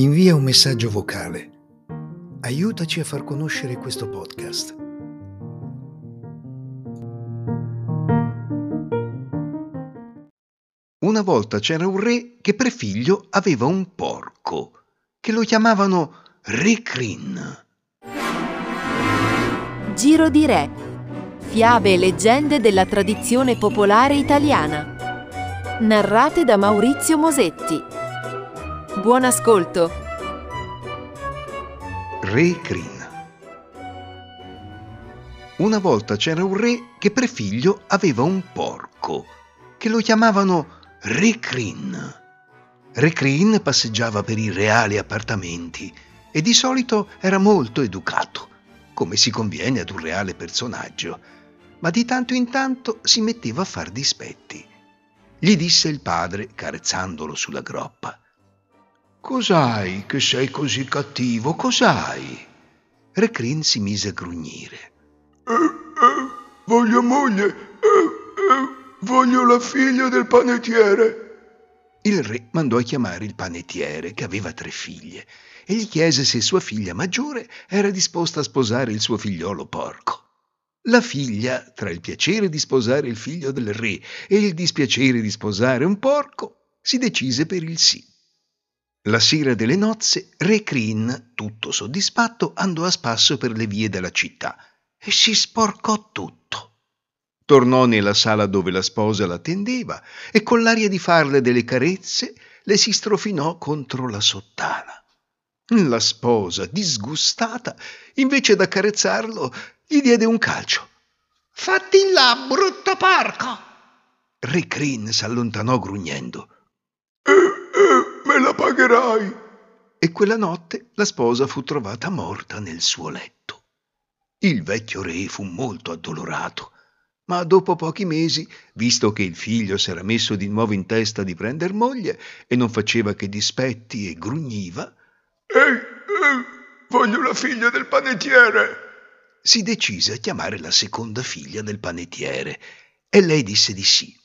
Invia un messaggio vocale. Aiutaci a far conoscere questo podcast. Una volta c'era un re che per figlio aveva un porco, che lo chiamavano Re Crin. Giro di Re. Fiabe e leggende della tradizione popolare italiana. Narrate da Maurizio Mosetti. Buon ascolto. Re Crin. Una volta c'era un re che per figlio aveva un porco, che lo chiamavano Re Crin. Re Crin passeggiava per i reali appartamenti e di solito era molto educato, come si conviene ad un reale personaggio, ma di tanto in tanto si metteva a far dispetti. Gli disse il padre, carezzandolo sulla groppa. Cos'hai che sei così cattivo? Cos'hai? Re Crin si mise a grugnire. Eh, eh, voglio moglie, eh, eh Voglio la figlia del panettiere. Il re mandò a chiamare il panettiere, che aveva tre figlie, e gli chiese se sua figlia maggiore era disposta a sposare il suo figliolo porco. La figlia, tra il piacere di sposare il figlio del re e il dispiacere di sposare un porco, si decise per il sì. La sera delle nozze, Re Crin, tutto soddisfatto, andò a spasso per le vie della città e si sporcò tutto. Tornò nella sala dove la sposa l'attendeva e con l'aria di farle delle carezze le si strofinò contro la sottana. La sposa, disgustata, invece d'accarezzarlo, gli diede un calcio. Fatti là, brutto porco! Re Crin s'allontanò grugnendo. Pagherai! E quella notte la sposa fu trovata morta nel suo letto. Il vecchio re fu molto addolorato ma dopo pochi mesi, visto che il figlio s'era messo di nuovo in testa di prender moglie e non faceva che dispetti e grugniva, Ehi, ehi, voglio la figlia del panettiere! Si decise a chiamare la seconda figlia del panettiere e lei disse di sì.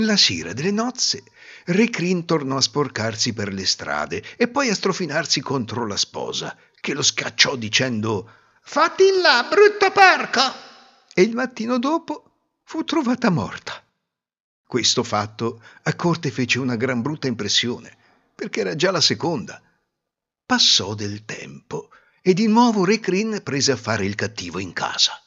La sera delle nozze, Re Crin tornò a sporcarsi per le strade e poi a strofinarsi contro la sposa, che lo scacciò dicendo Fatti là, brutto porco! E il mattino dopo fu trovata morta. Questo fatto a corte fece una gran brutta impressione, perché era già la seconda. Passò del tempo e di nuovo Re Crin prese a fare il cattivo in casa.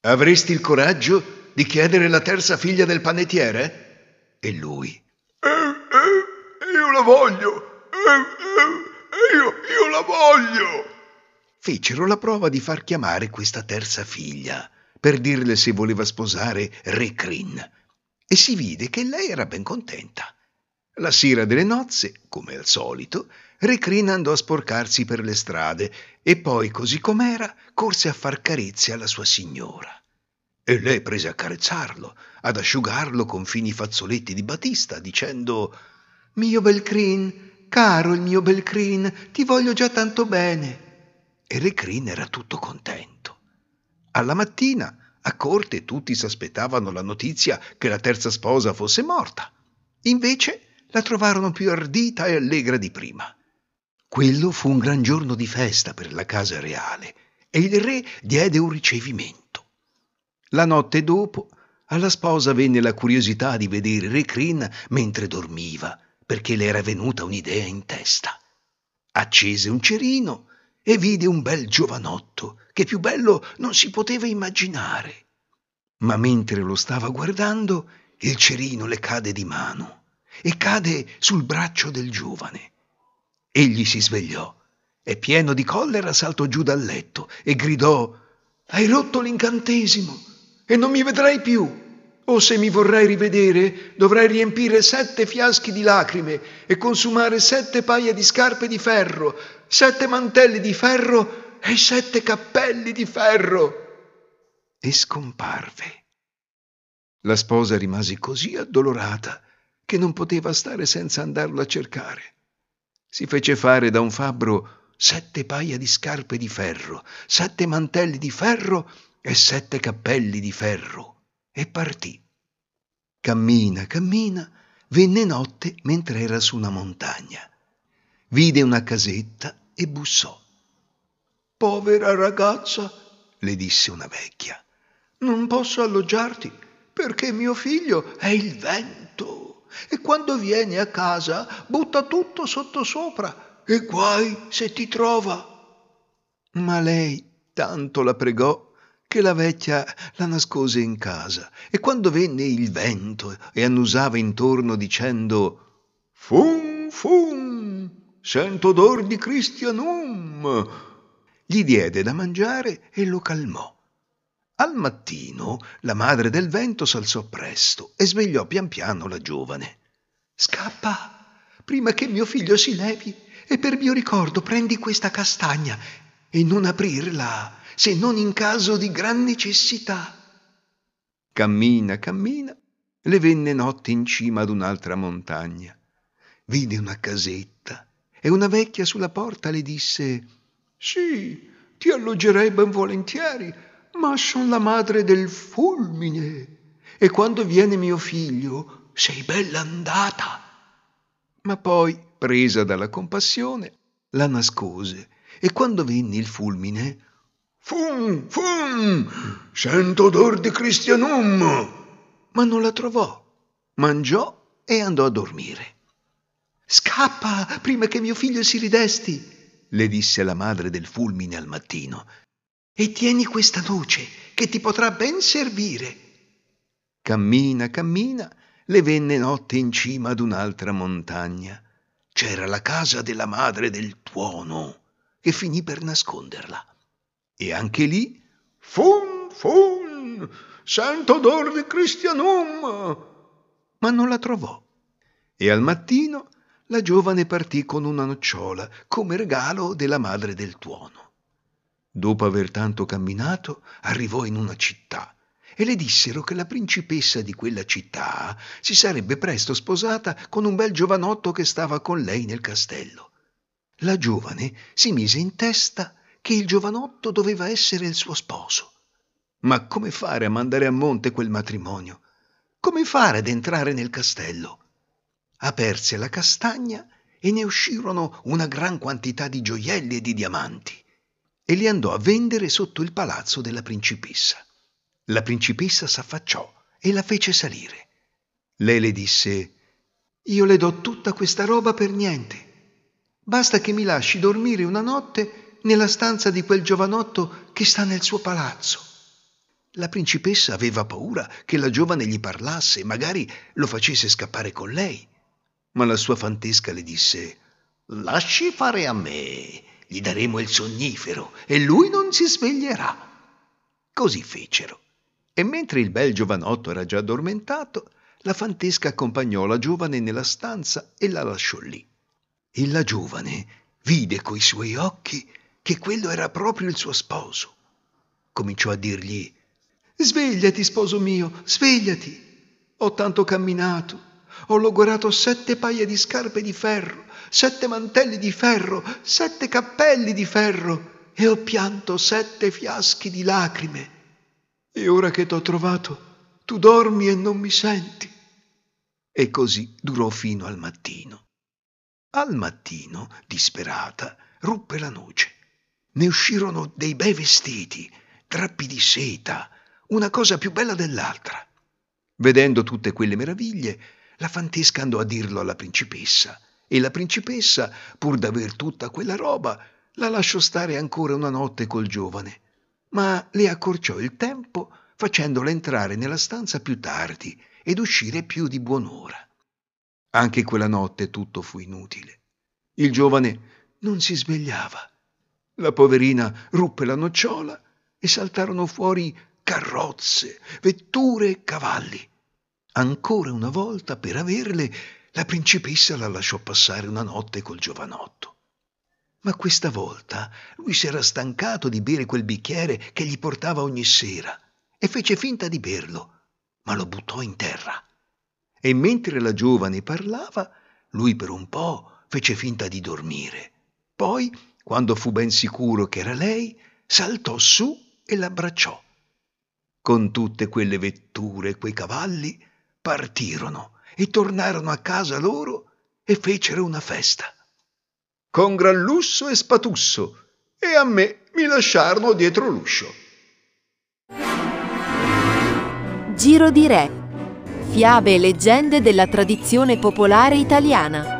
Avresti il coraggio di chiedere la terza figlia del panettiere? E lui. Eh, eh, io la voglio! Eh, eh, io, io la voglio! Fecero la prova di far chiamare questa terza figlia per dirle se voleva sposare Re Crin e si vide che lei era ben contenta. La sera delle nozze, come al solito, Re Crin andò a sporcarsi per le strade e poi, così com'era, corse a far carezze alla sua signora. E lei prese a carezzarlo, ad asciugarlo con fini fazzoletti di batista, dicendo Mio bel Crin, caro il mio bel Crin, ti voglio già tanto bene. E Re Crin era tutto contento. Alla mattina, a corte, tutti s'aspettavano la notizia che la terza sposa fosse morta. Invece la trovarono più ardita e allegra di prima. Quello fu un gran giorno di festa per la casa reale e il re diede un ricevimento. La notte dopo, alla sposa venne la curiosità di vedere Re Crin mentre dormiva, perché le era venuta un'idea in testa. Accese un cerino e vide un bel giovanotto che più bello non si poteva immaginare. Ma mentre lo stava guardando, il cerino le cade di mano e cade sul braccio del giovane. Egli si svegliò e pieno di collera saltò giù dal letto e gridò Hai rotto l'incantesimo e non mi vedrai più. O se mi vorrai rivedere, dovrai riempire sette fiaschi di lacrime e consumare sette paia di scarpe di ferro, sette mantelli di ferro e sette cappelli di ferro. E scomparve. La sposa rimase così addolorata che non poteva stare senza andarlo a cercare. Si fece fare da un fabbro sette paia di scarpe di ferro, sette mantelli di ferro e sette cappelli di ferro e partì. Cammina, cammina, venne notte mentre era su una montagna. vide una casetta e bussò. Povera ragazza, le disse una vecchia, non posso alloggiarti perché mio figlio è il vento e quando viene a casa butta tutto sottosopra e guai se ti trova. Ma lei tanto la pregò che la vecchia la nascose in casa e quando venne il vento e annusava intorno dicendo Fum, fum, sento odor di Cristianum, gli diede da mangiare e lo calmò. Al mattino la madre del vento s'alzò presto e svegliò pian piano la giovane. Scappa, prima che mio figlio si levi, e per mio ricordo prendi questa castagna e non aprirla se non in caso di gran necessità. Cammina, cammina, le venne notte in cima ad un'altra montagna. Vide una casetta e una vecchia sulla porta le disse Sì, ti alloggerei ben volentieri, ma son la madre del fulmine e quando viene mio figlio sei bella andata. Ma poi, presa dalla compassione, la nascose e quando venne il fulmine Fum, fum, sento odor di Cristianum. Ma non la trovò. Mangiò e andò a dormire. Scappa prima che mio figlio si ridesti, le disse la madre del fulmine al mattino. E tieni questa luce che ti potrà ben servire. Cammina, cammina, le venne notte in cima ad un'altra montagna. C'era la casa della madre del tuono, che finì per nasconderla. E anche lì, fum, fum, sento odor di Cristianum. Ma non la trovò. E al mattino la giovane partì con una nocciola come regalo della madre del tuono. Dopo aver tanto camminato, arrivò in una città e le dissero che la principessa di quella città si sarebbe presto sposata con un bel giovanotto che stava con lei nel castello. La giovane si mise in testa che il giovanotto doveva essere il suo sposo. Ma come fare a mandare a monte quel matrimonio? Come fare ad entrare nel castello? Aperse la castagna e ne uscirono una gran quantità di gioielli e di diamanti e li andò a vendere sotto il palazzo della principessa. La principessa s'affacciò e la fece salire. Lei le disse Io le do tutta questa roba per niente. Basta che mi lasci dormire una notte nella stanza di quel giovanotto che sta nel suo palazzo. La principessa aveva paura che la giovane gli parlasse e magari lo facesse scappare con lei. Ma la sua fantesca le disse Lasci fare a me, gli daremo il sonnifero e lui non si sveglierà. Così fecero. E mentre il bel giovanotto era già addormentato, la fantesca accompagnò la giovane nella stanza e la lasciò lì. E la giovane vide coi suoi occhi che quello era proprio il suo sposo. Cominciò a dirgli Svegliati, sposo mio, svegliati. Ho tanto camminato, ho logorato sette paia di scarpe di ferro, sette mantelli di ferro, sette cappelli di ferro e ho pianto sette fiaschi di lacrime. E ora che t'ho trovato, tu dormi e non mi senti. E così durò fino al mattino. Al mattino, disperata, ruppe la noce. Ne uscirono dei bei vestiti, drappi di seta, una cosa più bella dell'altra. Vedendo tutte quelle meraviglie, la fantesca andò a dirlo alla principessa e la principessa, pur d'aver tutta quella roba, la lasciò stare ancora una notte col giovane, ma le accorciò il tempo facendola entrare nella stanza più tardi ed uscire più di buon'ora. Anche quella notte tutto fu inutile. Il giovane non si svegliava. La poverina ruppe la nocciola e saltarono fuori carrozze, vetture e cavalli. Ancora una volta, per averle, la principessa la lasciò passare una notte col giovanotto. Ma questa volta lui si era stancato di bere quel bicchiere che gli portava ogni sera e fece finta di berlo, ma lo buttò in terra. E mentre la giovane parlava, lui per un po' fece finta di dormire. Poi, quando fu ben sicuro che era lei, saltò su e l'abbracciò. Con tutte quelle vetture e quei cavalli partirono e tornarono a casa loro e fecero una festa. con gran lusso e spatusso, e a me mi lasciarono dietro l'uscio. Giro di Re. Fiabe e leggende della tradizione popolare italiana.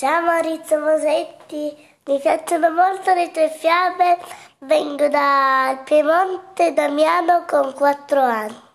Ciao Maurizio Mosetti, mi piacciono molto le tue fiabe, vengo dal Piemonte Damiano con quattro anni.